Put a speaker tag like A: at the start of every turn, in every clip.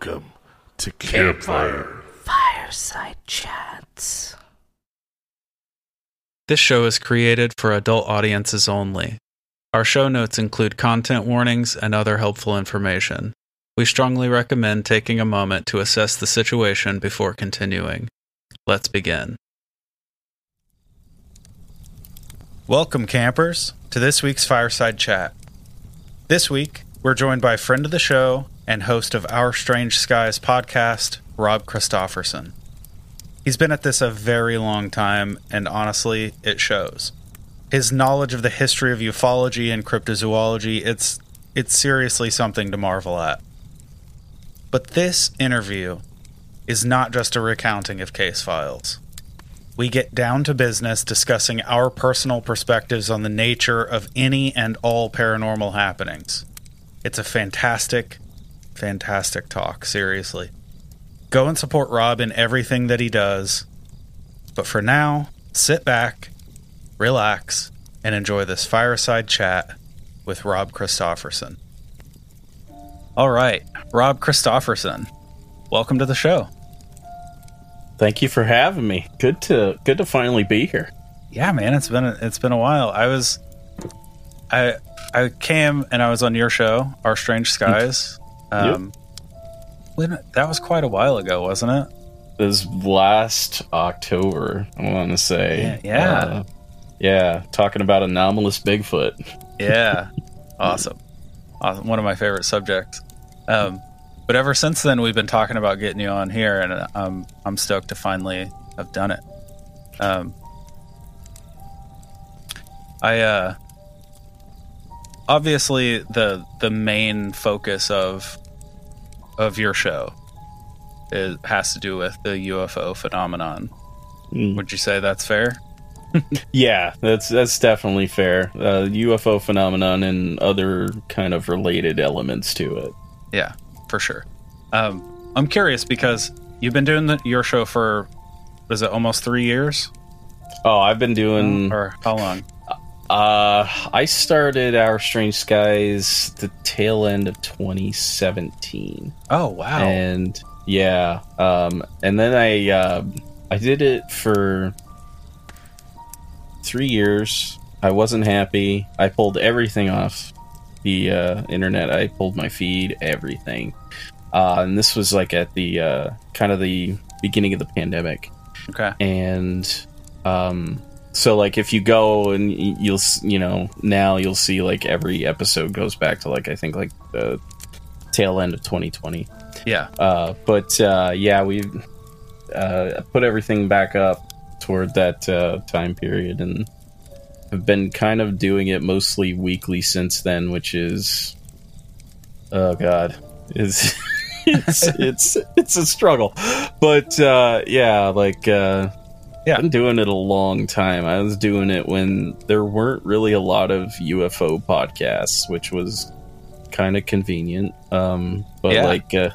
A: to Campfire.
B: Fireside Chats.
C: This show is created for adult audiences only. Our show notes include content warnings and other helpful information. We strongly recommend taking a moment to assess the situation before continuing. Let's begin. Welcome, campers, to this week's Fireside Chat. This week, we're joined by a friend of the show and host of Our Strange Skies podcast, Rob Kristofferson. He's been at this a very long time, and honestly, it shows. His knowledge of the history of ufology and cryptozoology, it's it's seriously something to marvel at. But this interview is not just a recounting of case files. We get down to business discussing our personal perspectives on the nature of any and all paranormal happenings. It's a fantastic, fantastic talk, seriously. Go and support Rob in everything that he does. But for now, sit back, relax, and enjoy this fireside chat with Rob Kristofferson. All right, Rob Kristofferson, welcome to the show.
D: Thank you for having me. Good to good to finally be here.
C: Yeah, man, it's been a, it's been a while. I was I I came and I was on your show, Our Strange Skies. Um, when, that was quite a while ago, wasn't it?
D: It was last October, I want to say.
C: Yeah, yeah.
D: Uh, yeah, talking about anomalous Bigfoot.
C: Yeah, awesome. awesome. One of my favorite subjects. Um, but ever since then, we've been talking about getting you on here, and I'm I'm stoked to finally have done it. Um, I uh, obviously the the main focus of of your show has to do with the UFO phenomenon.
D: Mm.
C: Would you say that's fair?
D: Yeah, that's that's definitely fair. Uh, UFO phenomenon and other kind of related elements to it.
C: Yeah, for sure. Um, I'm curious because you've been doing the, your show for was it almost three years
D: Oh, I've been doing.
C: or how long?
D: Uh, I started Our Strange Skies the tail end of 2017.
C: Oh wow!
D: and yeah um and then i uh, i did it for three years i wasn't happy i pulled everything off the uh, internet i pulled my feed everything uh, and this was like at the uh, kind of the beginning of the pandemic
C: okay.
D: and um so like if you go and you'll you know now you'll see like every episode goes back to like i think like the tail end of 2020
C: Yeah.
D: uh, but uh, yeah, we uh, put everything back up toward that uh, time period, and have been kind of doing it mostly weekly since then, which is oh god, is it's it's it's a struggle, but uh, yeah, like uh,
C: Yeah.
D: I've been doing it a long time. I was doing it when there weren't really a lot of UFO podcasts, which was kind of convenient. Um, but
C: Yeah.
D: like uh,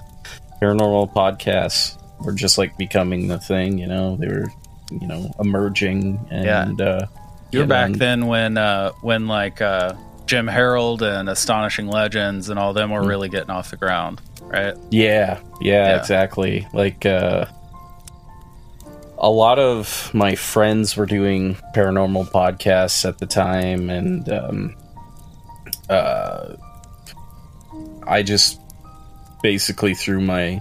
D: paranormal podcasts were just like becoming the thing. You know, they were you know emerging, and uh,
C: You were back then when uh, when like uh, Jim Harold and Astonishing Legends and all them were
D: Mm.
C: really getting off the ground, right?
D: Yeah, yeah,
C: Yeah.
D: exactly. Like uh a lot of my friends were doing paranormal podcasts at the time and um uh I just basically threw my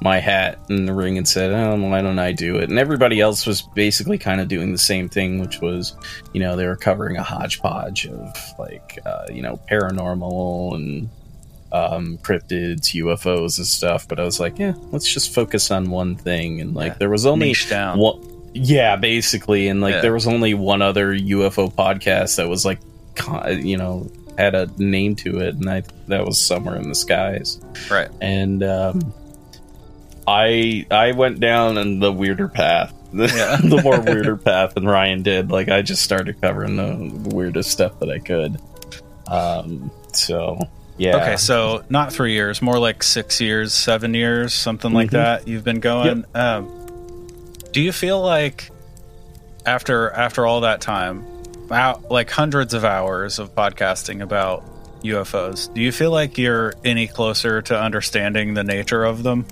D: my hat in the ring and said, "Oh, why don't I do it?" And everybody else was basically kind of doing the same thing, which was, you know, they were covering a hodgepodge of like, uh, you know, paranormal and um, cryptids, UFOs, and stuff. But I was like, yeah, let's just focus on one thing. And like,
C: Yeah.
D: there was only one, yeah, basically, and like
C: Yeah.
D: there was only one other UFO podcast that was like, you know, had a name to it, and I that was somewhere in the skies.
C: Right.
D: And um, I I went down in the weirder path.
C: Yeah.
D: the more weirder path than Ryan did. Like I just started covering the weirdest stuff that I could. Um, so yeah.
C: Okay, so not three years, more like six years, seven years, something like
D: Mhm.
C: that. You've been going. Um, do you feel like after after all that time, out like hundreds of hours of podcasting about UFOs, do you feel like you're any closer to understanding the nature of them?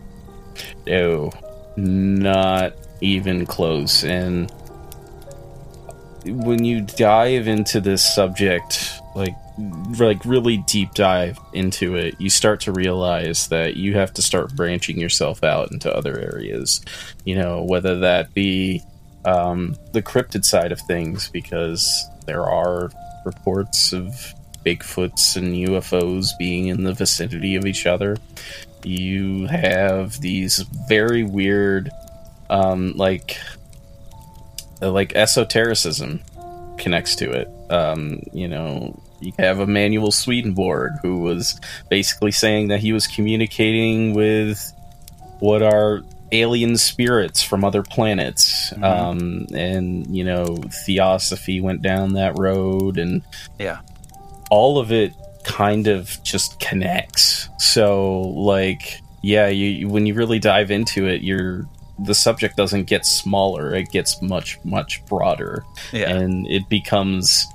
D: No, not even close. And when you dive into this subject, like like really deep dive into it, you start to realize that you have to start branching yourself out into other areas. You know, whether that be um, the cryptid side of things, because there are reports of Bigfoots and UFOs being in the vicinity of each other. You have these very weird, um, like, like esotericism connects to it. Um, you know, you have Emanuel Swedenborg who was basically saying that he was communicating with what are alien spirits from other planets.
C: Mhm.
D: Um, and, you know, theosophy went down that road and
C: Yeah.
D: all of it kind of just connects. So, like, yeah, you you- when you really dive into it, you're the subject doesn't get smaller; it gets much much broader,
C: Yeah.
D: and it becomes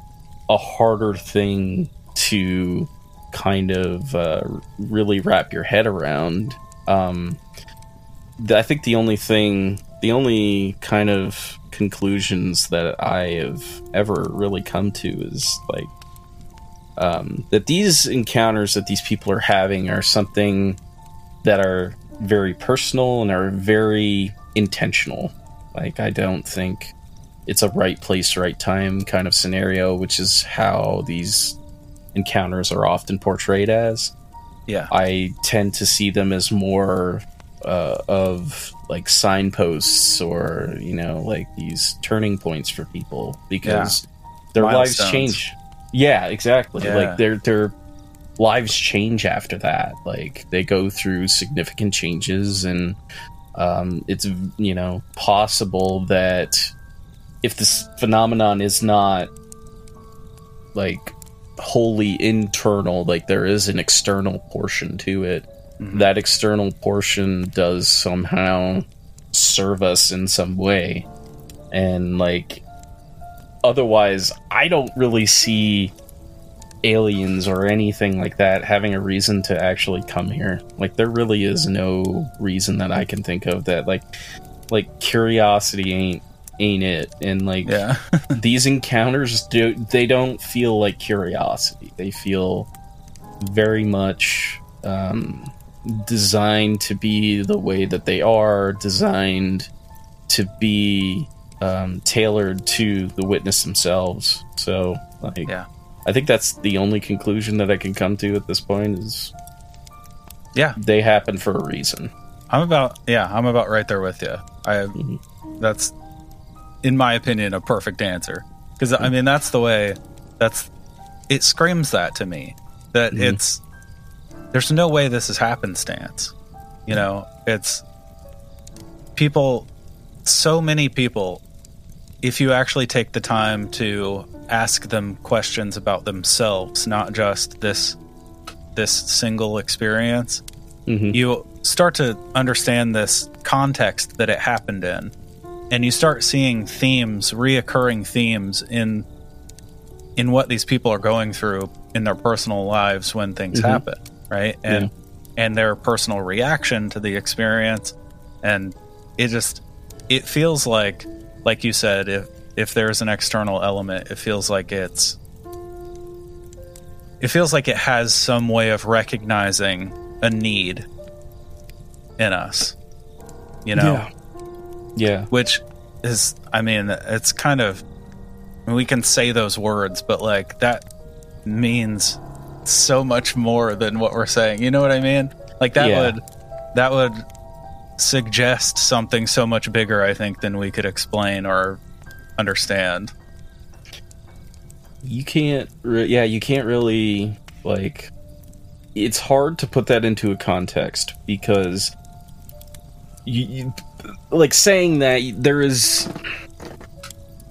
D: a harder thing to kind of uh, really wrap your head around. Um, I think the only thing, the only kind of conclusions that I have ever really come to is like um, that these encounters that these people are having are something that are very personal and are very intentional. Like, I don't think it's a right place, right time kind of scenario, which is how these encounters are often portrayed as.
C: yeah.
D: I tend to see them as more uh, of like signposts or you know like these turning points for people because their lives change. Yeah, exactly.
C: Yeah.
D: Like their their lives change after that. Like they go through significant changes, and um, it's you know possible that if this phenomenon is not like wholly internal, like there is an external portion to it.
C: Mhm.
D: That external portion does somehow serve us in some way. And like otherwise I don't really see aliens or anything like that having a reason to actually come here. Like there really is no reason that I can think of that like like curiosity ain't ain't it and like
C: Yeah.
D: these encounters do they don't feel like curiosity they feel very much um, designed to be the way that they are designed to be um, tailored to the witness themselves so like
C: Yeah.
D: i think that's the only conclusion that i can come to at this point is
C: Yeah.
D: they happen for a reason
C: I'm about yeah, I'm about right there with you. I
D: Mhm.
C: that's in my opinion a perfect answer because I mean that's the way that's it screams that to me that
D: Mhm.
C: it's there's no way this is happenstance. You know, it's people so many people if you actually take the time to ask them questions about themselves, not just this this single experience,
D: Mhm.
C: you start to understand this context that it happened in and you start seeing themes reoccurring themes in in what these people are going through in their personal lives when things
D: Mhm.
C: happen right? And and their personal reaction to the experience. And it just it feels like like you said if if there's an external element it feels like it's it feels like it has some way of recognizing a need in us you know?
D: Yeah yeah.
C: Which is i mean it's kind of we can say those words but like that means so much more than what we're saying. You know what i mean? Like that
D: Yeah.
C: would that would suggest something so much bigger i think than we could explain or understand.
D: You can't re- yeah you can't really like it's hard to put that into a context because you, you like saying that there is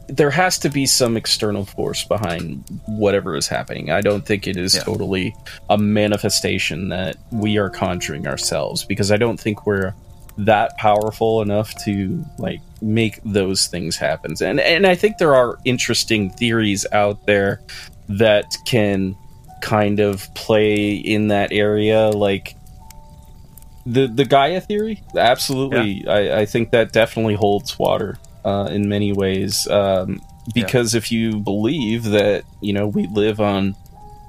D: there has to be some external force behind whatever is happening i don't think it is
C: Yeah.
D: totally a manifestation that we are conjuring ourselves because i don't think we're that powerful enough to like make those things happen and and i think there are interesting theories out there that can kind of play in that area like the the Gaia theory, absolutely. I, I think that definitely holds water uh, in many ways. Um, because if you believe that you know we live on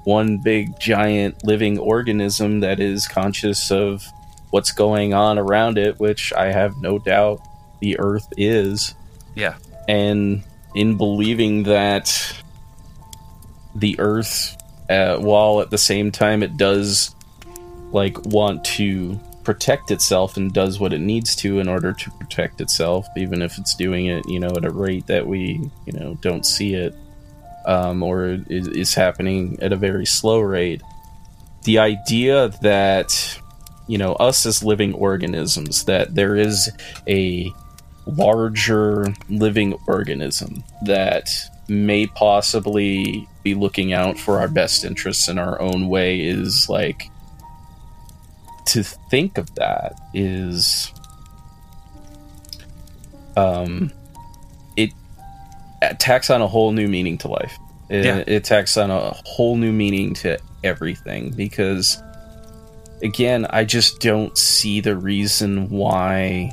D: one big giant living organism that is conscious of what's going on around it, which I have no doubt the Earth is.
C: Yeah.
D: And in believing that the Earth, uh, while at the same time it does like want to protect itself and does what it needs to in order to protect itself, even if it's doing it, you know, at a rate that we, you know, don't see it, um, or is, is happening at a very slow rate. The idea that, you know, us as living organisms, that there is a larger living organism that may possibly be looking out for our best interests in our own way is like to think of that is um it attacks on a whole new meaning to life it,
C: Yeah.
D: it tacks on a whole new meaning to everything because again i just don't see the reason why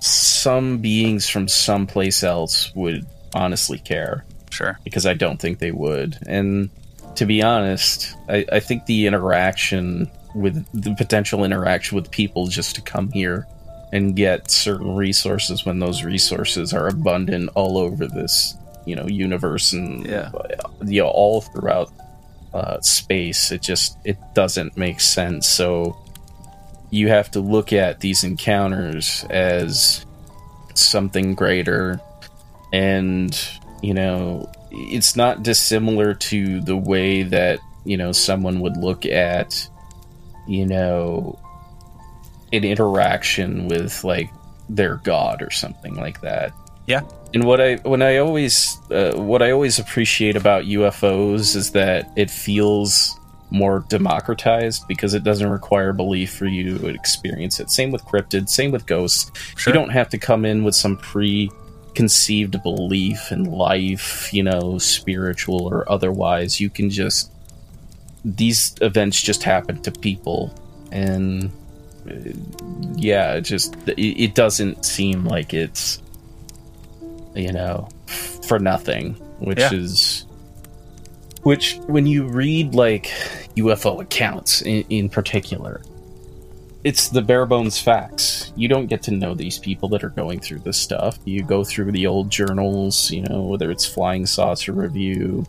D: some beings from someplace else would honestly care
C: Sure.
D: because I don't think they would. And to be honest, I, I think the interaction with the potential interaction with people just to come here and get certain resources when those resources are abundant all over this, you know, universe and
C: Yeah.
D: uh, you know, all throughout uh, space. It just it doesn't make sense. So you have to look at these encounters as something greater and you know it's not dissimilar to the way that you know someone would look at you know an interaction with like their god or something like that
C: Yeah.
D: and what i when i always uh, what i always appreciate about ufos is that it feels more democratized because it doesn't require belief for you to experience it same with cryptid same with ghosts
C: Sure.
D: you don't have to come in with some preconceived belief in life, you know, spiritual or otherwise. You can just these events just happen to people, and uh, yeah, it just it, it doesn't seem like it's you know for nothing, which
C: Yeah.
D: is which when you read like UFO accounts in, in particular, it's the bare bones facts. You don't get to know these people that are going through this stuff. You go through the old journals, you know, whether it's Flying Saucer Review,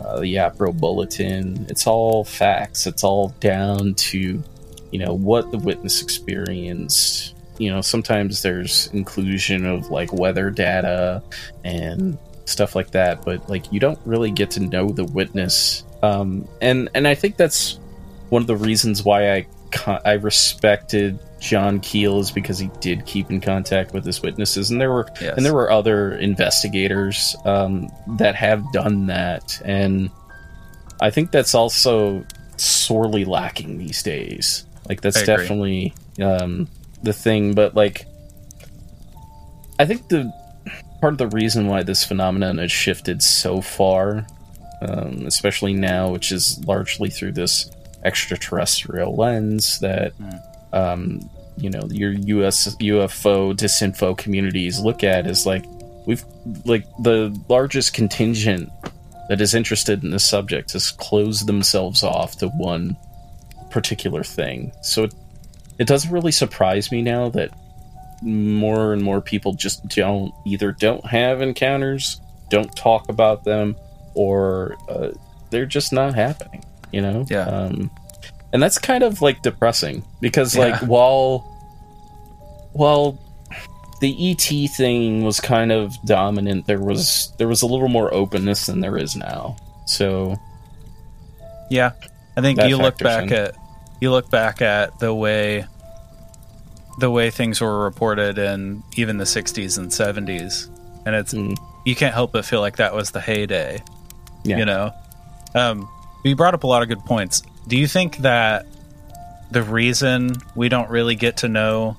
D: uh, the APRO Bulletin. It's all facts. It's all down to, you know, what the witness experienced. You know, sometimes there's inclusion of like weather data and stuff like that, but like you don't really get to know the witness. Um, and and I think that's one of the reasons why I I respected John Keel is because he did keep in contact with his witnesses, and there were
C: Yes.
D: and there were other investigators um, that have done that, and I think that's also sorely lacking these days. Like that's definitely um, the thing, but like I think the part of the reason why this phenomenon has shifted so far, um, especially now, which is largely through this extraterrestrial lens that um, you know your US UFO disinfo communities look at is like we've like the largest contingent that is interested in this subject has closed themselves off to one particular thing. So it, it doesn't really surprise me now that more and more people just don't either don't have encounters, don't talk about them, or uh, they're just not happening. You know,
C: Yeah.
D: Um, and that's kind of like depressing because like
C: Yeah.
D: while while the ET thing was kind of dominant, there was there was a little more openness than there is now. So
C: Yeah, I think you look back
D: in.
C: at you look back at the way the way things were reported in even the 60s and 70s, and it's
D: Mm.
C: you can't help but feel like that was the heyday.
D: Yeah.
C: You know, um, you brought up a lot of good points. Do you think that the reason we don't really get to know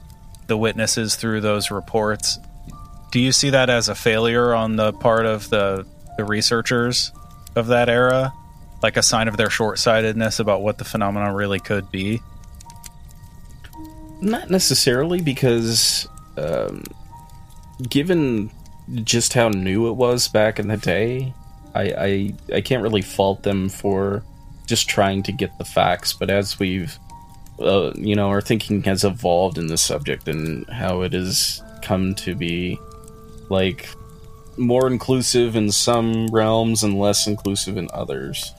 C: the witnesses through those reports, do you see that as a failure on the part of the the researchers of that era, like a sign of their short sightedness about what the phenomenon really could be?
D: not necessarily because, um, given just how new it was back in the day, I, I I can't really fault them for just trying to get the facts. But as we've, uh, you know, our thinking has evolved in this subject and how it has come to be, like, more inclusive in some realms and less inclusive in others.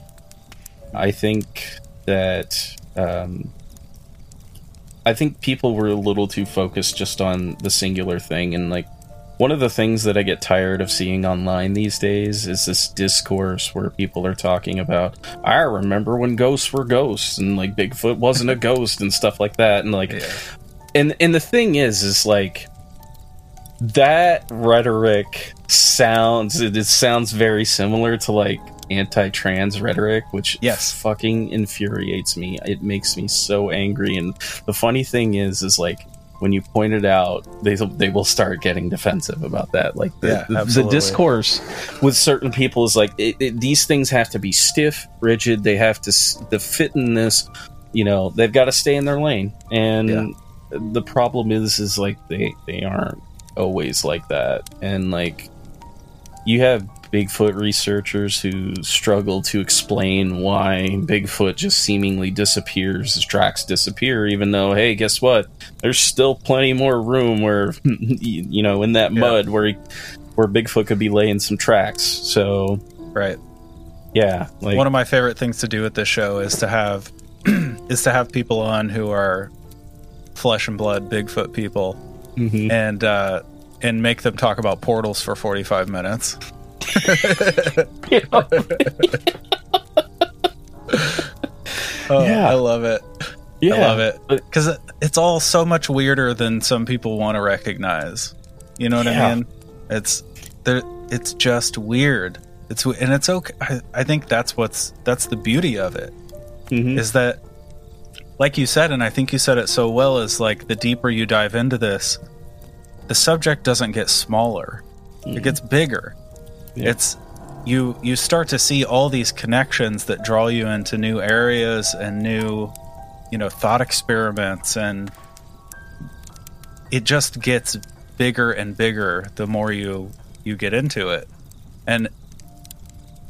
D: I think that um, I think people were a little too focused just on the singular thing and like one of the things that I get tired of seeing online these days is this discourse where people are talking about I remember when ghosts were ghosts and like Bigfoot wasn't a ghost and stuff like that and like
C: Yeah.
D: and and the thing is is like that rhetoric sounds it, it sounds very similar to like anti-trans rhetoric which
C: Yes.
D: fucking infuriates me it makes me so angry and the funny thing is is like when you point it out they they will start getting defensive about that. Like the,
C: Yeah,
D: the, the discourse with certain people is like it, it, these things have to be stiff rigid. They have to the fit in this you know they've got to stay in their lane. And
C: Yeah.
D: the problem is is like they they aren't always like that. And like you have bigfoot researchers who struggle to explain why bigfoot just seemingly disappears as tracks disappear even though hey guess what there's still plenty more room where you know in that
C: Yeah.
D: mud where he, where bigfoot could be laying some tracks so
C: Right.
D: yeah like
C: One of my favorite things to do with this show is to have is to have people on who are flesh and blood Bigfoot people
D: mhm.
C: and uh and make them talk about portals for 45 minutes. Oh,
D: Yeah.
C: I love it.
D: yeah
C: I love it because it's all so much weirder than some people want to recognize. You know what
D: Yeah.
C: I mean? It's there. It's just weird. It's and it's okay. I, I think that's what's that's the beauty of it
D: Mhm.
C: is that, like you said, and I think you said it so well. Is like the deeper you dive into this, the subject doesn't get smaller;
D: Mhm.
C: it gets bigger.
D: Yeah.
C: It's you you start to see all these connections that draw you into new areas and new you know thought experiments and it just gets bigger and bigger the more you you get into it. And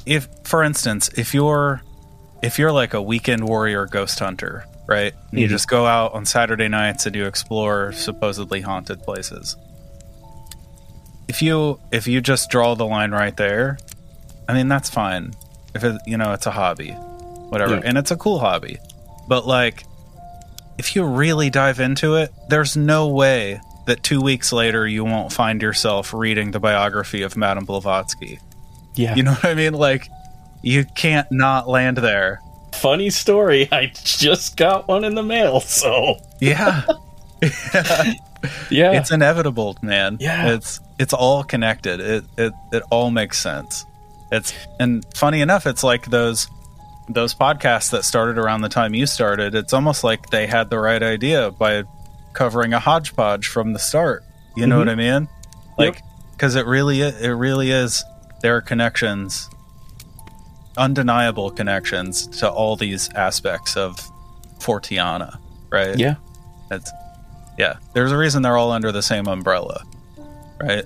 C: if for instance if you're if you're like a weekend warrior ghost hunter right? And you
D: mm-hmm.
C: just go out on saturday nights and you explore supposedly haunted places if you if you just draw the line right there i mean that's fine. If it you know it's a hobby whatever.
D: Yeah.
C: and it's a cool hobby. But like if you really dive into it there's no way that two weeks later you won't find yourself reading the biography of madame blavatsky.
D: Yeah.
C: You know what i mean? Like you can't not land there.
D: Funny story. I just got one in the mail so.
C: Yeah.
D: Yeah.
C: It's inevitable man.
D: Yeah.
C: it's it's all connected. It, it it all makes sense. It's and funny enough it's like those those podcasts that started around the time you started it's almost like they had the right idea by covering a hodgepodge from the start. You know
D: Mhm.
C: what i mean? Like because it really it really is there are connections undeniable connections to all these aspects of forteana right?
D: Yeah.
C: That's yeah. There's a reason they're all under the same umbrella, right?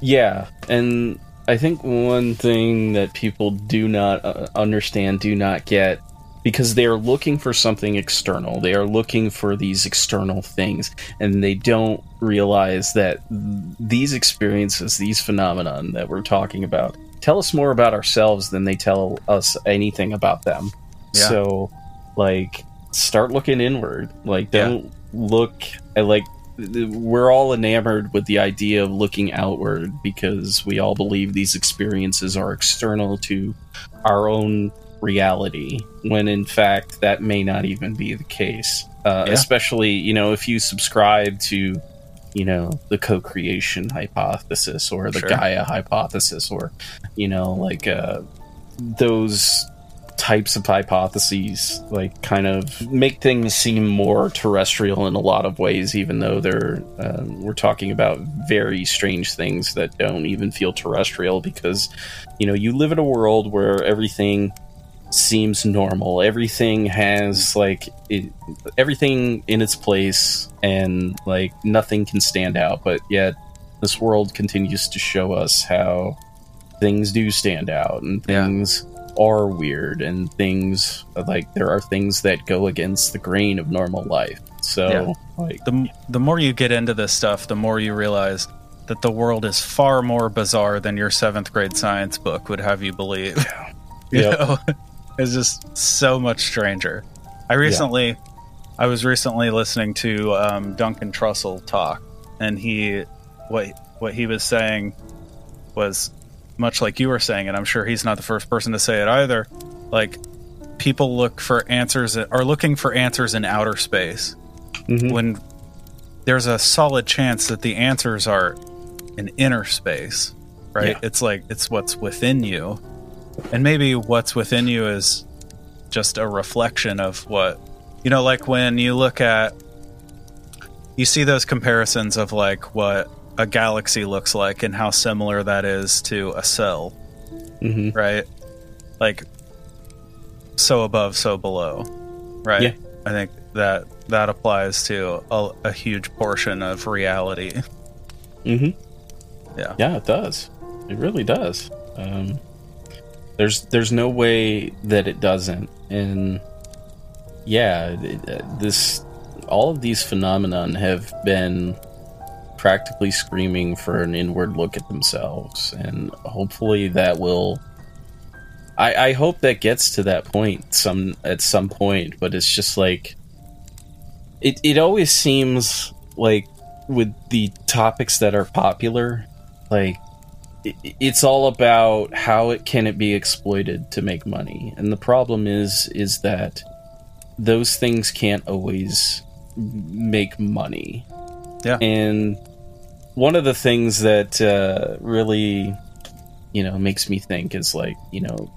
D: Yeah, and I think one thing that people do not uh, understand, do not get, because they are looking for something external. They are looking for these external things, and they don't realize that these experiences, these phenomenon that we're talking about, tell us more about ourselves than they tell us anything about them.
C: Yeah.
D: So, like, start looking inward. Like, don't look at like we're all enamored with the idea of looking outward because we all believe these experiences are external to our own reality when in fact that may not even be the case uh,
C: Yeah.
D: especially you know if you subscribe to you know the co-creation hypothesis or the
C: Sure.
D: gaia hypothesis or you know like uh, those types of hypotheses like kind of make things seem more terrestrial in a lot of ways even though they're uh, we're talking about very strange things that don't even feel terrestrial because you know you live in a world where everything seems normal. Everything has like it, everything in its place, and like nothing can stand out. But yet, this world continues to show us how things do stand out, and
C: Yeah.
D: Are weird, and things like there are things that go against the grain of normal life. So,
C: Yeah.
D: like,
C: the the more you get into this stuff, the more you realize that the world is far more bizarre than your seventh grade science book would have you believe. you
D: Yep.
C: know, it's just so much stranger. I recently, I was recently listening to um, Duncan Trussell talk, and he, what what he was saying was much like you were saying, and I'm sure he's not the first person to say it either. Like people look for answers are looking for answers in outer space
D: mhm.
C: when there's a solid chance that the answers are in inner space, right?
D: Yeah.
C: It's like it's what's within you. And maybe what's within you is just a reflection of what you know, like when you look at you see those comparisons of like what a galaxy looks like and how similar that is to a cell,
D: Mhm.
C: right? Like so above, so below, right?
D: Yeah.
C: I think that that applies to a, a huge portion of reality.
D: Mm-hmm.
C: Yeah.
D: Yeah, it does. It really does. Um, there's there's no way that it doesn't, and yeah, this all of these phenomenon have been practically screaming for an inward look at themselves, and hopefully that will. I, I hope that gets to that point some at some point, but it's just like it. It always seems like with the topics that are popular, like it, it's all about how it can it be exploited to make money, and the problem is is that those things can't always make money.
C: Yeah.
D: and one of the things that uh, really you know makes me think is like you know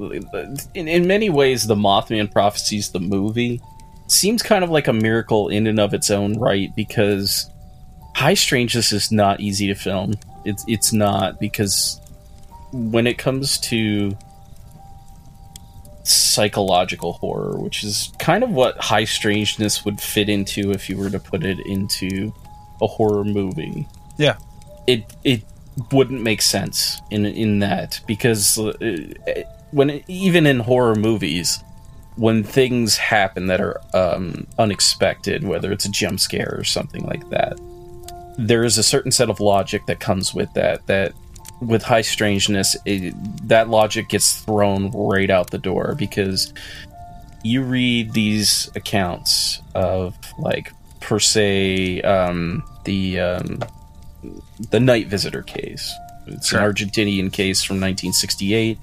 D: in, in many ways the mothman prophecies the movie seems kind of like a miracle in and of its own right because high strangeness is not easy to film it's it's not because when it comes to psychological horror which is kind of what high strangeness would fit into if you were to put it into a horror movie
C: Yeah.
D: It it wouldn't make sense in in that because uh, when even in horror movies when things happen that are um, unexpected whether it's a jump scare or something like that there is a certain set of logic that comes with that that with high strangeness it, that logic gets thrown right out the door because you read these accounts of like per se um, the um, the night visitor case. It's
C: Sure.
D: an Argentinian case from 1968,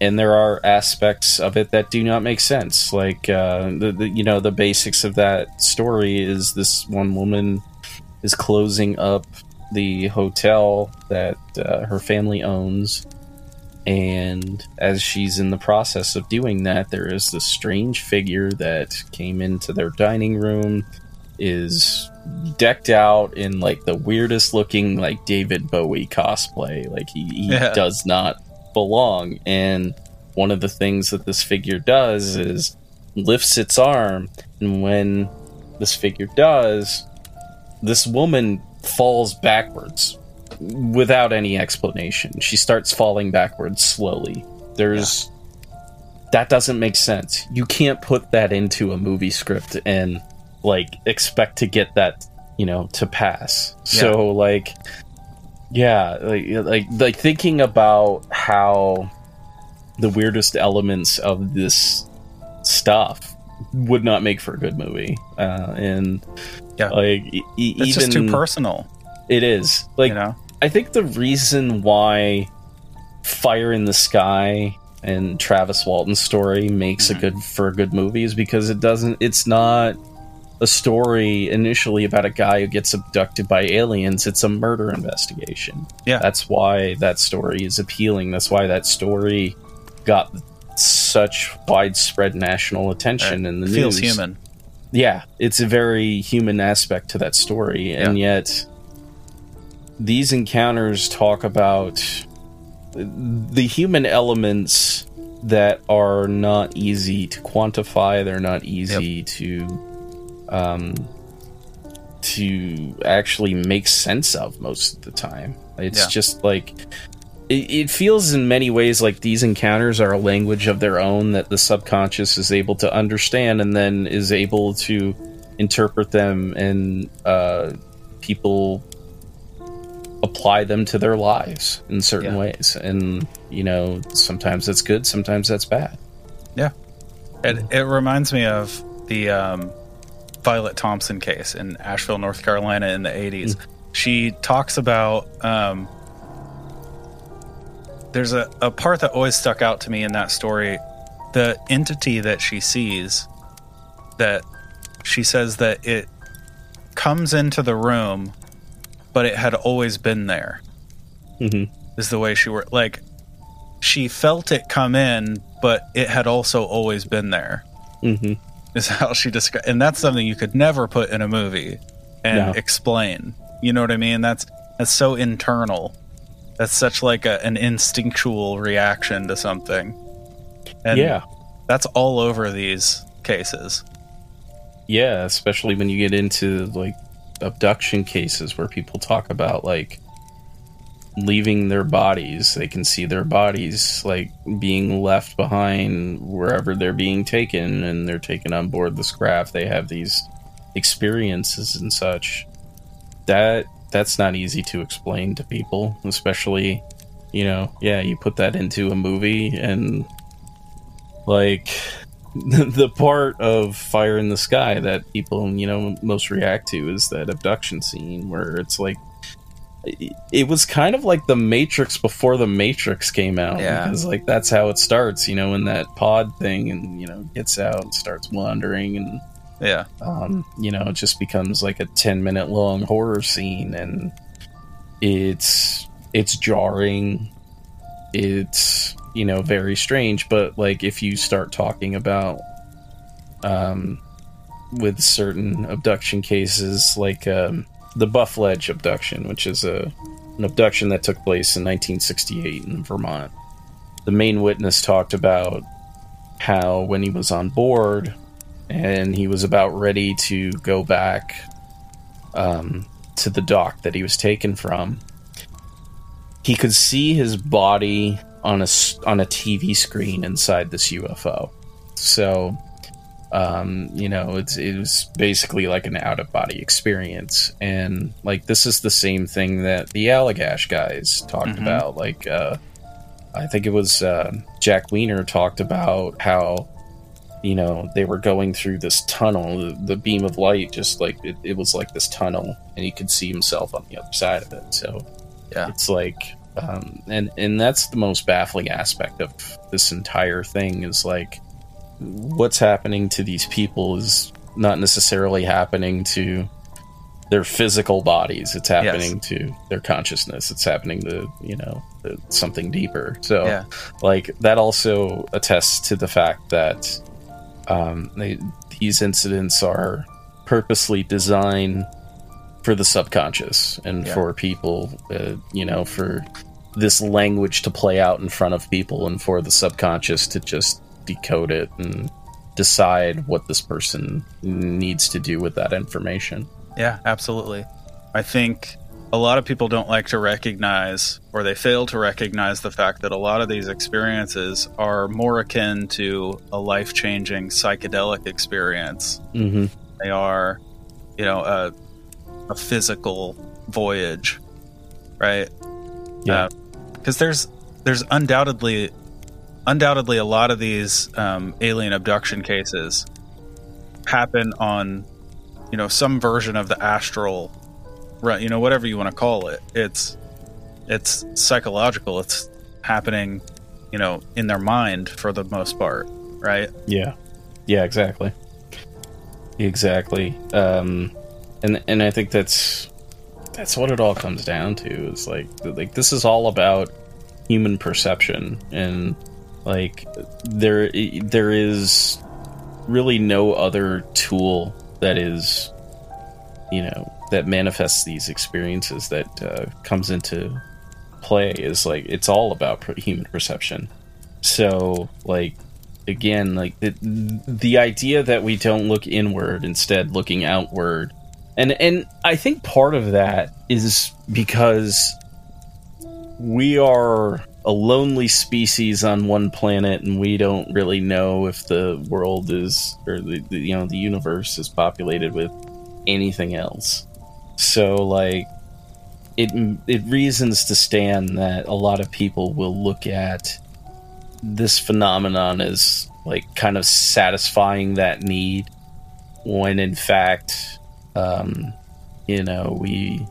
D: and there are aspects of it that do not make sense. Like uh, the, the you know the basics of that story is this one woman is closing up the hotel that uh, her family owns. And as she's in the process of doing that, there is this strange figure that came into their dining room, is decked out in like the weirdest looking like David Bowie cosplay. Like he, he
C: Yeah.
D: does not belong. And one of the things that this figure does is lifts its arm, and when this figure does, this woman falls backwards without any explanation. She starts falling backwards slowly. There's that doesn't make sense. You can't put that into a movie script and like expect to get that, you know, to pass. So like yeah, like like like thinking about how the weirdest elements of this stuff would not make for a good movie. Uh and
C: Yeah.
D: like e-
C: It's
D: even
C: just too personal,
D: it is. Like
C: you know.
D: I think the reason why Fire in the Sky and Travis Walton's story makes
C: Mhm.
D: a good for a good movie is because it doesn't it's not a story initially about a guy who gets abducted by aliens it's a murder investigation
C: Yeah.
D: that's why that story is appealing that's why that story got such widespread national attention in the
C: feels
D: news
C: human.
D: yeah, it's a very human aspect to that story, and yet these encounters talk about the human elements that are not easy to quantify. They're not easy to um, to actually make sense of most of the time. It's
C: Yeah.
D: just like it, it feels in many ways like these encounters are a language of their own that the subconscious is able to understand and then is able to interpret them and uh, people apply them to their lives in certain
C: Yeah.
D: ways and you know sometimes that's good sometimes that's bad
C: Yeah. It, it reminds me of the um, Violet Thompson case in Asheville, North Carolina in the 80s. She talks about. Um, there's a, a part that always stuck out to me in that story. The entity that she sees, that she says that it comes into the room, but it had always been there
D: mm-hmm.
C: is the way she were like she felt it come in but it had also always been there
D: Mm-hmm.
C: Is how she described and that's something you could never put in a movie and
D: No.
C: explain. You know what i mean? That's that's so internal. That's such like a, an instinctual reaction to something. And
D: yeah.
C: that's all over these cases.
D: Yeah especially when you get into like abduction cases where people talk about like leaving their bodies. They can see their bodies like being left behind wherever they're being taken and they're taken on board this craft. They have these experiences and such. That that's not easy to explain to people especially you know yeah you put that into a movie and like the part of fire in the sky that people you know most react to is that abduction scene where it's like it- was kind of like the matrix before the matrix came out
C: Yeah.
D: because like that's how it starts you know in that pod thing and you know gets out and starts wandering and
C: yeah
D: um, you know, it just becomes like a 10 minute long horror scene and it's it's jarring. It's, you know, very strange, but like if you start talking about um with certain abduction cases like um the Buff Ledge abduction, which is a an abduction that took place in 1968 in Vermont. The main witness talked about how when he was on board and he was about ready to go back um, to the dock that he was taken from. He could see his body on a on a TV screen inside this UFO. So, um, you know, it's it was basically like an out of body experience, and like this is the same thing that the Allagash guys talked
C: Mhm.
D: about. Like, uh, I think it was uh, Jack Weiner talked about how you know they were going through this tunnel the, the beam of light just like it, it was like this tunnel and he could see himself on the other side of it so
C: Yeah.
D: it's like um, and and that's the most baffling aspect of this entire thing is like what's happening to these people is not necessarily happening to their physical bodies. It's happening to their consciousness. It's happening to you know something deeper. So
C: yeah.
D: like that also attests to the fact that um, they, these incidents are purposely designed for the subconscious and
C: Yeah.
D: for people uh, you know for this language to play out in front of people and for the subconscious to just decode it and decide what this person needs to do with that information
C: Yeah, absolutely. I think a lot of people don't like to recognize, or they fail to recognize the fact that a lot of these experiences are more akin to a life changing psychedelic experience.
D: mm-hmm.
C: They are, you know, a, a physical voyage, right?
D: Yeah.
C: Because there's there's undoubtedly undoubtedly a lot of these um, alien abduction cases happen on you know some version of the astral right you know whatever you want to call it it's it's psychological it's happening you know in their mind for the most part right
D: Yeah, yeah, exactly, exactly. Um, and and I think that's that's what it all comes down to. Is like like this is all about human perception, and like there there is really no other tool that is you know that manifests these experiences that uh, comes into play is like it's all about human perception. So, like, again, like the the idea that we don't look inward, instead looking outward, and and I think part of that is because we are a lonely species on one planet, and we don't really know if the world is or the, the you know the universe is populated with anything else. So, like, it it reasons to stand that a lot of people will look at this phenomenon as like kind of satisfying that need when in fact um you know we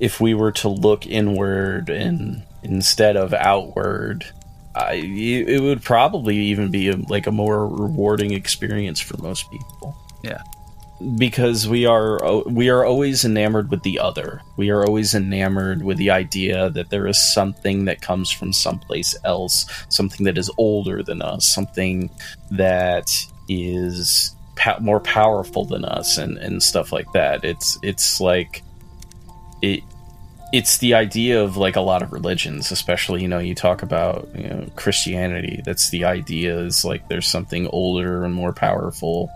D: if we were to look inward and instead of outward I, it would probably even be a, like a more rewarding experience for most people
C: Yeah.
D: because we are we are always enamored with the other. We are always enamored with the idea that there is something that comes from someplace else, something that is older than us, something that is po- more powerful than us, and and stuff like that. It's it's like it. It's the idea of like a lot of religions, especially you know you talk about you know Christianity. That's the idea is like there's something older and more powerful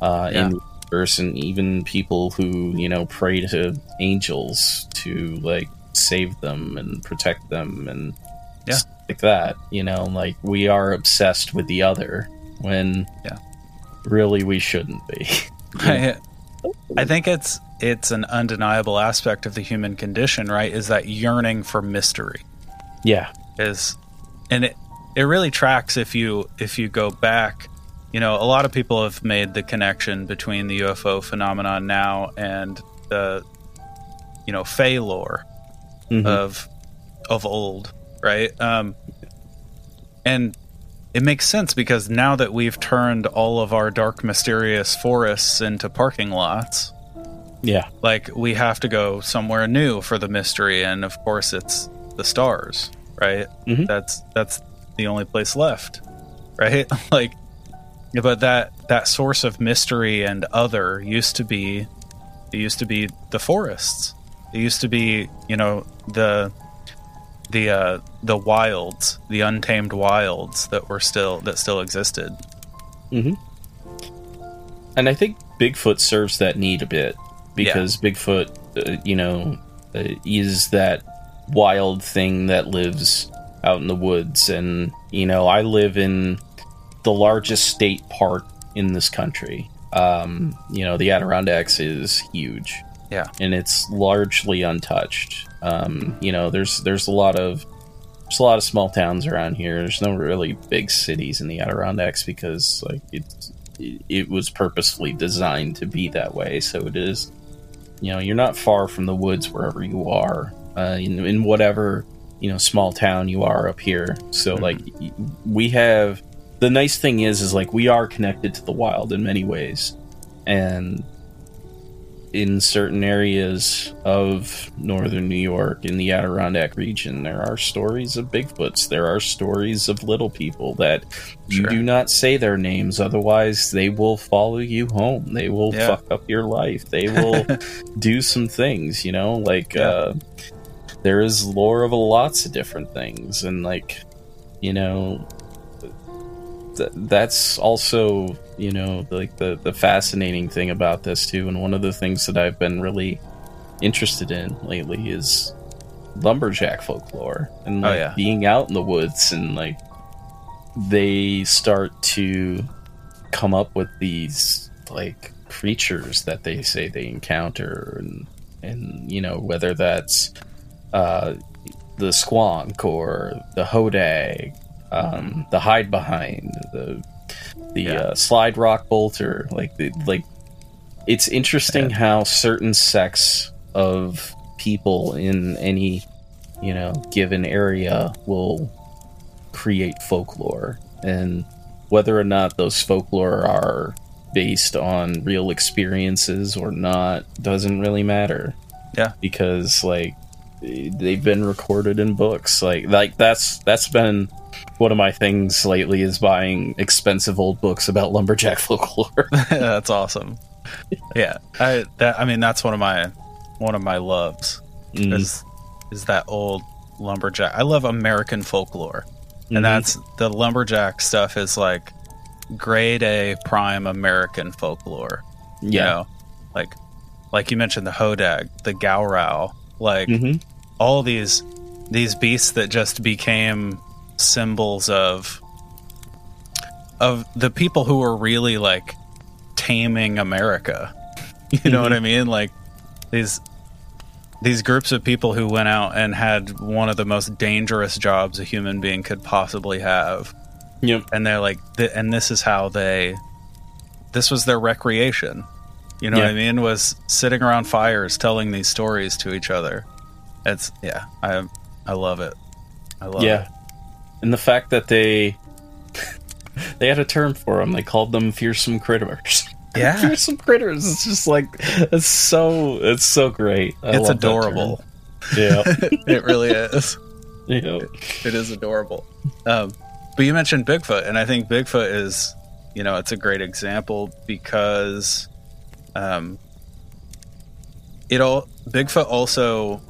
D: uh,
C: Yeah.
D: in the universe, and even people who you know pray to angels to like save them and protect them and
C: Yeah.
D: stuff like that. You know, like we are obsessed with the other when
C: Yeah.
D: really we shouldn't be.
C: I, I think it's it's an undeniable aspect of the human condition, right? Is that yearning for mystery
D: yeah,
C: is, and it it really tracks if you if you go back. You know, a lot of people have made the connection between the UFO phenomenon now and the, you know, Fey lore
D: Mhm.
C: of of old, right? Um, and it makes sense because now that we've turned all of our dark, mysterious forests into parking lots,
D: yeah,
C: like we have to go somewhere new for the mystery, and of course, it's the stars, right?
D: Mhm.
C: That's that's the only place left, right? like, but that that source of mystery and other used to be, it used to be the forests. It used to be, you know, the the uh, the wilds, the untamed wilds that were still that still existed.
D: and I think Bigfoot serves that need a bit because Bigfoot, uh, you know, uh, is that wild thing that lives out in the woods, and you know, I live in the largest state park in this country. Um, you know, the Adirondacks is huge.
C: Yeah.
D: and it's largely untouched. Um, you know, there's there's a lot of there's a lot of small towns around here. There's no really big cities in the Adirondacks because like it it, it was purposefully designed to be that way. So it is, you know, you're not far from the woods wherever you are uh, in, in whatever you know small town you are up here. So
C: Mhm.
D: like we have the nice thing is is like we are connected to the wild in many ways, and in certain areas of northern New York, in the Adirondack region, there are stories of Bigfoots. There are stories of little people that you
C: Sure.
D: do not say their names, otherwise, they will follow you home. They will
C: Yeah.
D: fuck up your life. They will do some things, you know? Like,
C: Yeah.
D: uh, there is lore of lots of different things, and, like, you know, th- that's also you know like the the fascinating thing about this too and one of the things that i've been really interested in lately is lumberjack folklore and
C: Oh,
D: like
C: yeah.
D: being out in the woods and like they start to come up with these like creatures that they say they encounter and and you know whether that's uh the squonk or the hodag um, the hide behind, the the
C: Yeah.
D: uh, slide rock bolter. Like the, like, it's interesting how certain sects of people in any you know given area will create folklore, and whether or not those folklore are based on real experiences or not doesn't really matter.
C: Yeah.
D: because like they've been recorded in books like like that's that's been one of my things lately is buying expensive old books about lumberjack folklore.
C: that's awesome. Yeah, I that I mean that's one of my one of my loves
D: Mm.
C: is is that old lumberjack. I love American folklore.
D: Mhm.
C: and that's the lumberjack stuff is like grade A prime American folklore. You
D: yeah.
C: know, like like you mentioned the hodag, the gowrow, like
D: hmm
C: all these these beasts that just became symbols of of the people who were really like taming America. You know what mm-hmm. I mean? Like these these groups of people who went out and had one of the most dangerous jobs a human being could possibly have.
D: Yep.
C: And they're like th- and this is how they this was their recreation. You know what I mean? Was sitting around fires telling these stories to each other. It's yeah, I I love it. I love
D: yeah.
C: it.
D: And the fact that they they had a term for them. They called them fearsome critters.
C: Yeah.
D: fearsome critters. It's just like it's so it's so great. I
C: it's adorable.
D: Yeah.
C: it really is.
D: yeah.
C: It is adorable. Um, but you mentioned Bigfoot, and I think Bigfoot is, you know, it's a great example because, um, it all Bigfoot also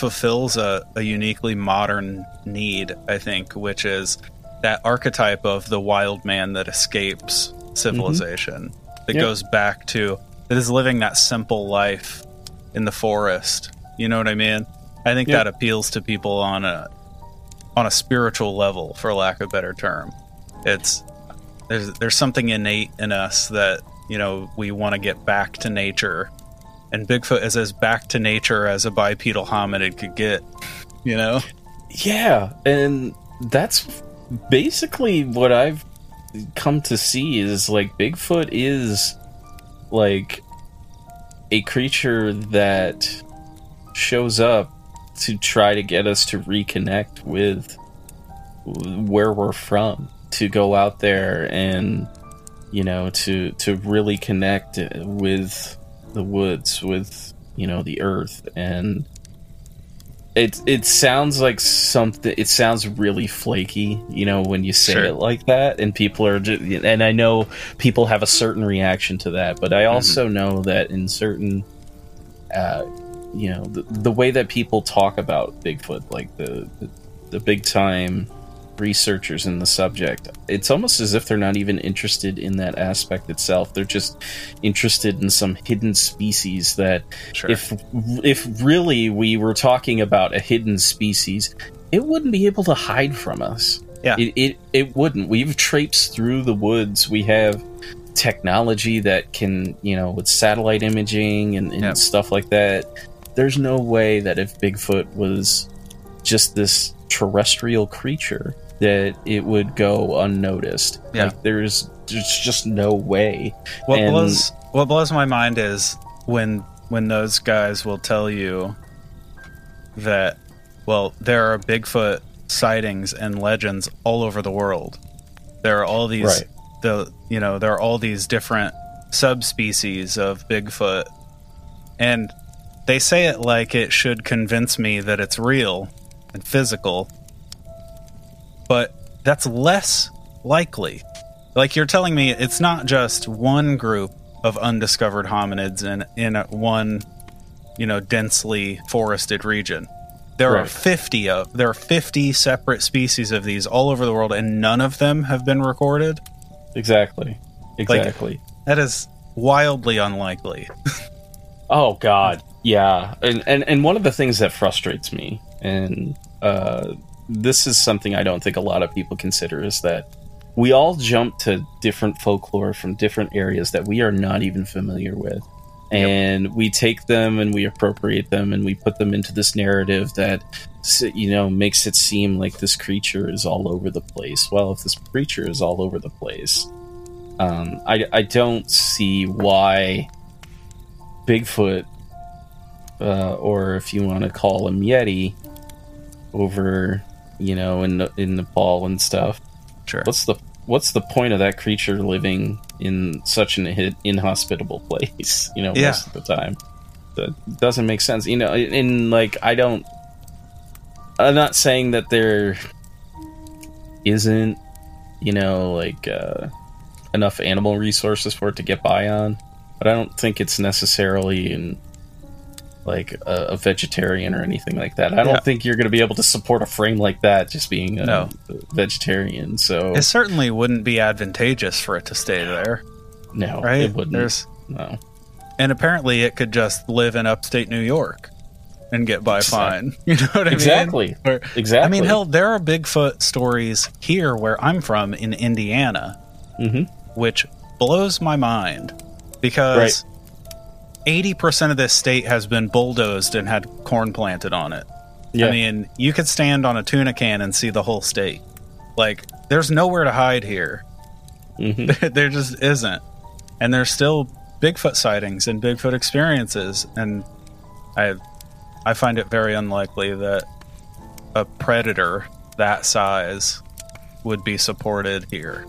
C: fulfills a, a uniquely modern need, I think, which is that archetype of the wild man that escapes civilization, mm-hmm. that
D: Yep.
C: goes back to that is living that simple life in the forest. You know what I mean? I think
D: Yep.
C: that appeals to people on a on a spiritual level, for lack of a better term. It's there's there's something innate in us that you know we want to get back to nature, and Bigfoot is as back to nature as a bipedal hominid could get. You know,
D: Yeah, and that's basically what I've come to see is like Bigfoot is like a creature that shows up to try to get us to reconnect with where we're from to go out there and you know to to really connect with the woods with you know the earth and it it sounds like something it sounds really flaky you know when you say
C: Sure.
D: it like that and people are just, and i know people have a certain reaction to that but i also know that in certain uh you know the, the way that people talk about bigfoot like the the, the big time researchers in the subject it's almost as if they're not even interested in that aspect itself they're just interested in some hidden species that
C: sure.
D: if if really we were talking about a hidden species, it wouldn't be able to hide from us.
C: Yeah.
D: It it, it wouldn't. We've traipsed through the woods. We have technology that can, you know, with satellite imaging and, and
C: Yep.
D: stuff like that. There's no way that if Bigfoot was just this terrestrial creature that it would go unnoticed.
C: Yeah.
D: Like there's there's just no way.
C: What
D: And-
C: blows what blows my mind is when when those guys will tell you that well there are Bigfoot sightings and legends all over the world. There are all these
D: Right.
C: the you know there are all these different subspecies of Bigfoot and they say it like it should convince me that it's real and physical. But that's less likely. Like you're telling me it's not just one group of undiscovered hominids in in a, one, you know, densely forested region. There are 50 of there are 50 separate species of these all over the world and none of them have been recorded.
D: Exactly. Exactly.
C: That is wildly unlikely.
D: Oh God, yeah, and and and one of the things that frustrates me, and uh, this is something I don't think a lot of people consider, is that we all jump to different folklore from different areas that we are not even familiar with, and we take them and we appropriate them and we put them into this narrative that you know makes it seem like this creature is all over the place. Well, if this creature is all over the place, um, I I don't see why. Bigfoot, uh, or if you want to call him Yeti, over you know in in Nepal and stuff.
C: Sure.
D: What's the what's the point of that creature living in such an inhospitable place? You know,
C: Yeah.
D: most of the time, that doesn't make sense. You know, in like I don't. I'm not saying that there isn't, you know, like uh, enough animal resources for it to get by on, but I don't think it's necessarily in like a, a, vegetarian or anything like that. I don't think you're going to be able to support a frame like that just being a
C: no.
D: vegetarian. So
C: it certainly wouldn't be advantageous for it to stay there.
D: No,
C: right?
D: It wouldn't.
C: There's,
D: no,
C: and apparently it could just live in upstate New York and get by fine. You know what I
D: exactly.
C: mean? Exactly.
D: Exactly.
C: I mean, hell, there are Bigfoot stories here where I'm from in Indiana,
D: mm-hmm.
C: which blows my mind because. Right 80% of this state has been bulldozed and had corn planted on it.
D: Yeah.
C: I mean, you could stand on a tuna can and see the whole state. Like, there's nowhere to hide here.
D: Mm-hmm.
C: there just isn't. And there's still Bigfoot sightings and Bigfoot experiences. And I, I find it very unlikely that a predator that size would be supported here.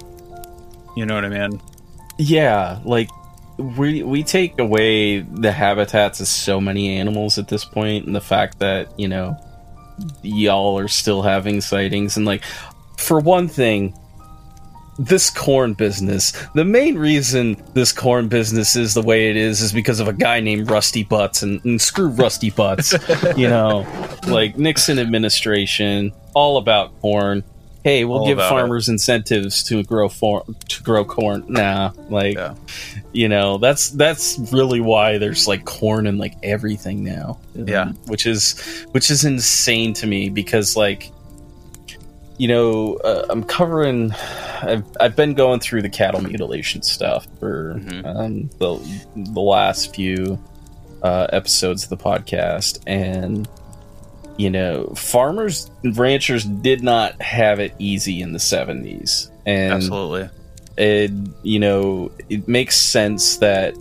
C: You know what I mean?
D: Yeah, like we we take away the habitats of so many animals at this point, and the fact that you know y'all are still having sightings, and like for one thing, this corn business. The main reason this corn business is the way it is is because of a guy named Rusty Butz, and, and screw Rusty Butz, you know, like Nixon administration, all about corn. Hey, we'll
C: All
D: give farmers incentives to grow for, to grow corn. Nah, like
C: Yeah.
D: you know, that's that's really why there's like corn and like everything now.
C: Yeah.
D: which is which is insane to me because like you know uh, I'm covering. I've I've been going through the cattle mutilation stuff for
C: Mhm.
D: um, the the last few uh, episodes of the podcast, and you know, farmers and ranchers did not have it easy in the 70s. And
C: Absolutely.
D: it you know it makes sense that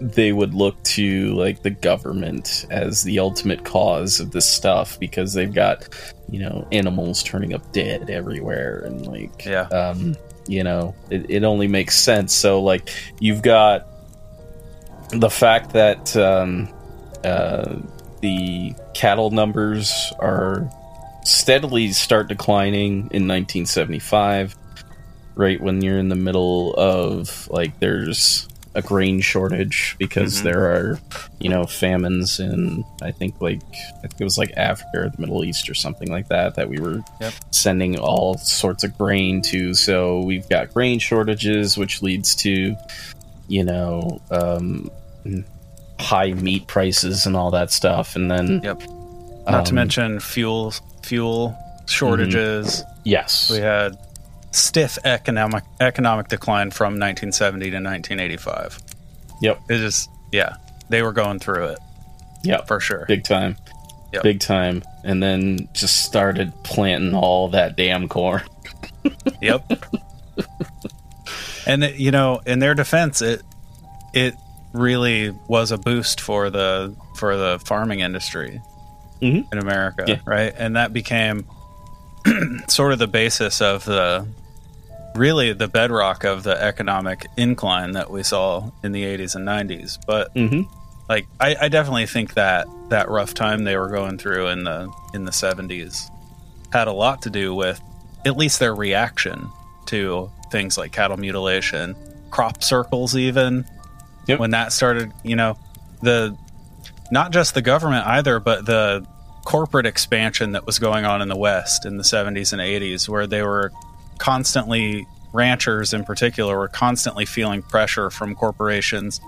D: they would look to like the government as the ultimate cause of this stuff because they've got you know animals turning up dead everywhere and like
C: Yeah.
D: um you know it, it only makes sense so like you've got the fact that um uh the cattle numbers are steadily start declining in 1975 right when you're in the middle of like there's a grain shortage because
C: Mhm.
D: there are you know famines in I think like I think it was like Africa or the Middle East or something like that that we were
C: Yep.
D: sending all sorts of grain to so we've got grain shortages which leads to you know um high meat prices and all that stuff and then
C: Yep. Not to
D: um,
C: mention fuel fuel shortages.
D: yes
C: We had stiff economic economic decline from 1970 to 1985.
D: Yep.
C: It just yeah, they were going through it
D: yep
C: for sure.
D: big time
C: Yep.
D: big time and then just started planting all that damn corn
C: Yep. and it, you know, in their defense, it it really was a boost for the for the farming industry
D: Mhm.
C: in America,
D: Yeah.
C: right? And that became sort of the basis of the really the bedrock of the economic incline that we saw in the 80s and 90s. But
D: mm-hmm.
C: like I, I definitely think that that rough time they were going through in the in the 70s had a lot to do with at least their reaction to things like cattle mutilation crop circles even
D: Yep.
C: when that started you know the not just the government either but the corporate expansion that was going on in the west in the 70s and 80s where they were constantly ranchers in particular were constantly feeling pressure from corporations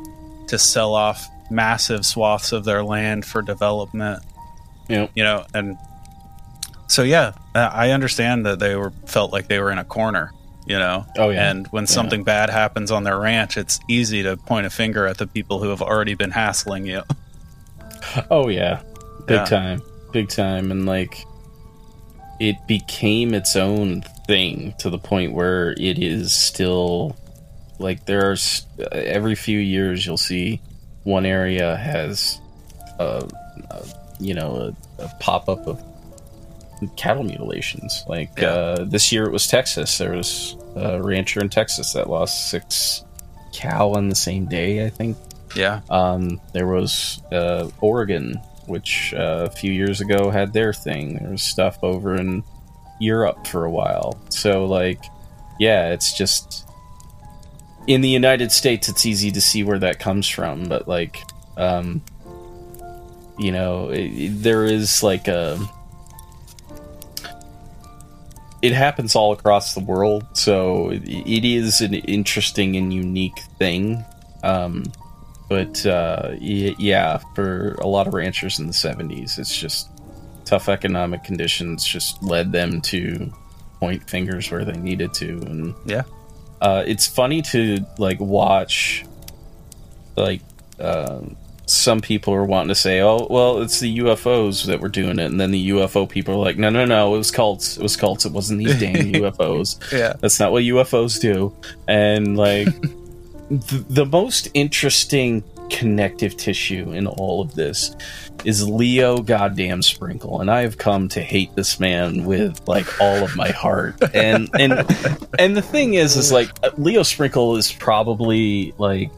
C: to sell off massive swaths of their land for development.
D: Yep.
C: You know, and so yeah, I understand that they were felt like they were in a corner. You know,
D: Oh, yeah.
C: and when something bad happens on their ranch, it's easy to point a finger at the people who have already been hassling you.
D: Oh yeah, big
C: Yeah.
D: time, big time, and like it became its own thing to the point where it is still like there's every few years you'll see one area has a, a you know a, a pop up of cattle mutilations. Like
C: Yeah.
D: uh, this year it was Texas. There was a rancher in Texas that lost six cow on the same day. I think.
C: Yeah,
D: Um, there was uh, Oregon, which uh, a few years ago had their thing. There was stuff over in Europe for a while. So, like, yeah, it's just in the United States, it's easy to see where that comes from. But like, um, you know, it, there is like a. It happens all across the world, so it, it is an interesting and unique thing. Um, but uh, y- yeah, for a lot of ranchers in the 70s, it's just tough economic conditions just led them to point fingers where they needed to. And
C: Yeah.
D: uh, it's funny to like watch like um some people are wanting to say oh well it's the ufos that were doing it. And then the ufo people are like no no no it was cults. It was cults. It wasn't these damn ufos
C: Yeah.
D: that's not what ufos do. And like the, the most interesting connective tissue in all of this is Leo goddamn Sprinkle, and I have come to hate this man with like all of my heart. And and and the thing is, is like Leo Sprinkle is probably like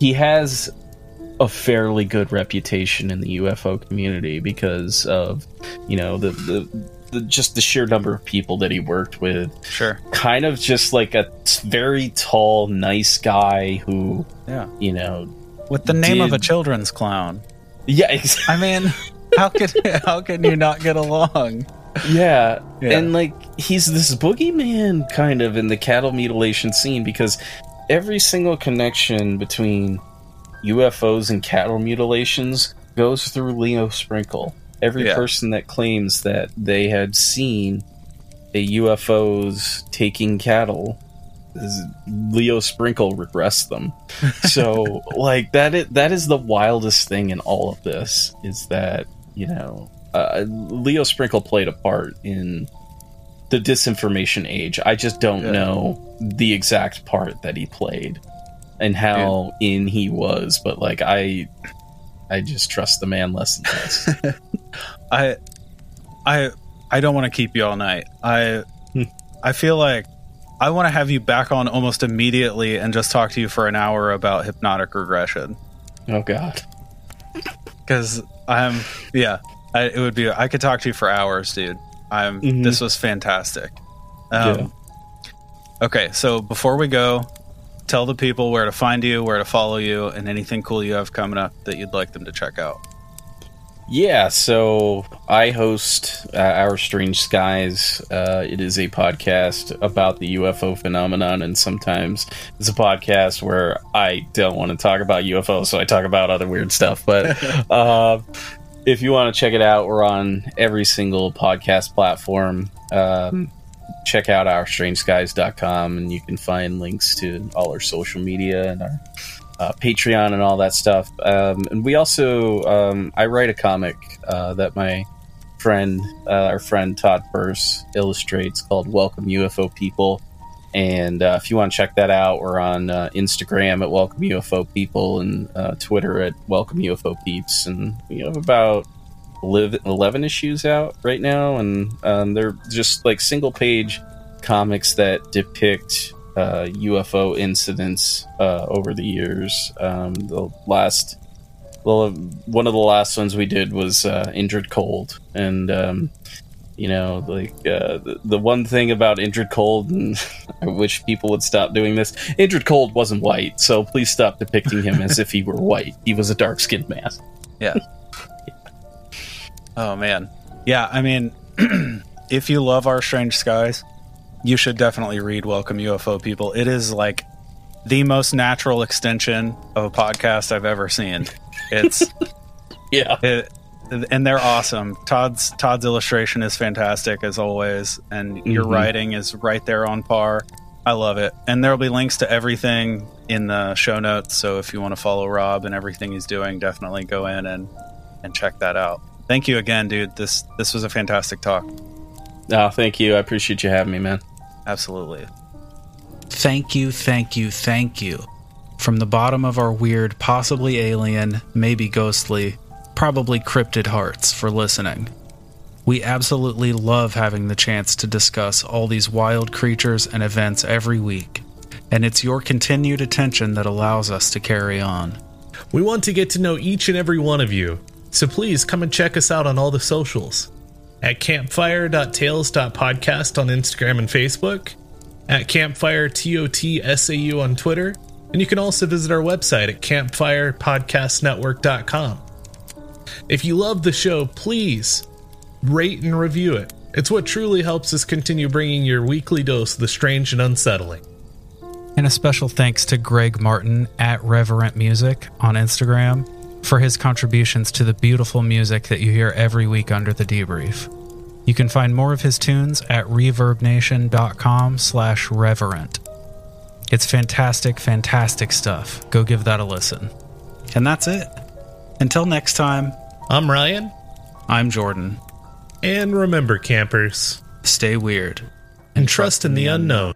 D: he has a fairly good reputation in the UFO community because of you know the the. The, just the sheer number of people that he worked with,
C: Sure.
D: kind of just like a t- very tall, nice guy who,
C: Yeah.
D: you know,
C: With the name of a children's clown.
D: yeah, ex-
C: I mean, how could how can you not get along?
D: Yeah.
C: Yeah.
D: And like he's this boogeyman kind of in the cattle mutilation scene because every single connection between UFOs and cattle mutilations goes through Leo Sprinkle. Every
C: Yeah.
D: person that claims that they had seen a UFOs taking cattle Leo Sprinkle regressed them. So like that is, that is the wildest thing in all of this is that, you know, uh, Leo Sprinkle played a part in the disinformation age. I just don't
C: Yeah.
D: know the exact part that he played and how in he was, but like I I just trust the man less and less.
C: I I I don't want to keep you all night. I
D: Hmm.
C: I feel like I want to have you back on almost immediately and just talk to you for an hour about hypnotic regression
D: oh god.
C: because I'm yeah. I, it would be I could talk to you for hours, dude. I'm
D: Mhm.
C: this was fantastic. Um,
D: Yeah.
C: Okay, so before we go, tell the people where to find you, where to follow you, and anything cool you have coming up that you'd like them to check out.
D: Yeah, so I host uh, Our Strange Skies. Uh, it is a podcast about the UFO phenomenon, and sometimes it's a podcast where I don't want to talk about UFOs, so I talk about other weird stuff. But uh, if you want to check it out, we're on every single podcast platform. Um, check out OurStrangeSkies.com, and you can find links to all our social media and our uh, Patreon and all that stuff. Um, and we also, um, I write a comic uh, that my friend, uh, our friend Todd Burse, illustrates called "Welcome UFO People." And uh, if you want to check that out, we're on uh, Instagram at Welcome UFO People and uh, Twitter at Welcome UFO Peeps. And we have about 11 issues out right now, and um, they're just like single page comics that depict uh, UFO incidents uh, over the years. Um, the last, well, one of the last ones we did was uh, Indrid Cold, and um, you know, like uh, the, the one thing about Indrid Cold, and I wish people would stop doing this. Indrid Cold wasn't white, so please stop depicting him as if he were white. He was a dark skinned man.
C: Oh man, yeah. I mean, if you love our strange skies, you should definitely read Welcome UFO People. It is like the most natural extension of a podcast I've ever seen. It's
D: Yeah.
C: it, and they're awesome. Todd's Todd's illustration is fantastic as always, and your
D: Mhm.
C: writing is right there on par. I love it, and there will be links to everything in the show notes. So if you want to follow Rob and everything he's doing, definitely go in and and check that out. Thank you again, dude. This this was a fantastic talk.
D: Oh, thank you. I appreciate you having me, man.
C: Absolutely.
B: Thank you, thank you, thank you. From the bottom of our weird, possibly alien, maybe ghostly, probably cryptid hearts for listening. We absolutely love having the chance to discuss all these wild creatures and events every week, and it's your continued attention that allows us to carry on.
A: We want to get to know each and every one of you, so please come and check us out on all the socials at campfire.tales.podcast on Instagram and Facebook, at campfire TOTSAU on Twitter, and you can also visit our website at campfirepodcastnetwork.com. If you love the show, please rate and review it. It's what truly helps us continue bringing your weekly dose of the strange and unsettling.
C: And a special thanks to Greg Martin at Reverent Music on Instagram for his contributions to the beautiful music that you hear every week under the debrief. You can find more of his tunes at reverbnation.com slash reverent. It's fantastic, fantastic stuff. Go give that a listen. And that's it. Until next time,
A: I'm Ryan,
C: I'm Jordan.
A: and remember, campers,
C: Stay weird.
A: and trust in the unknown.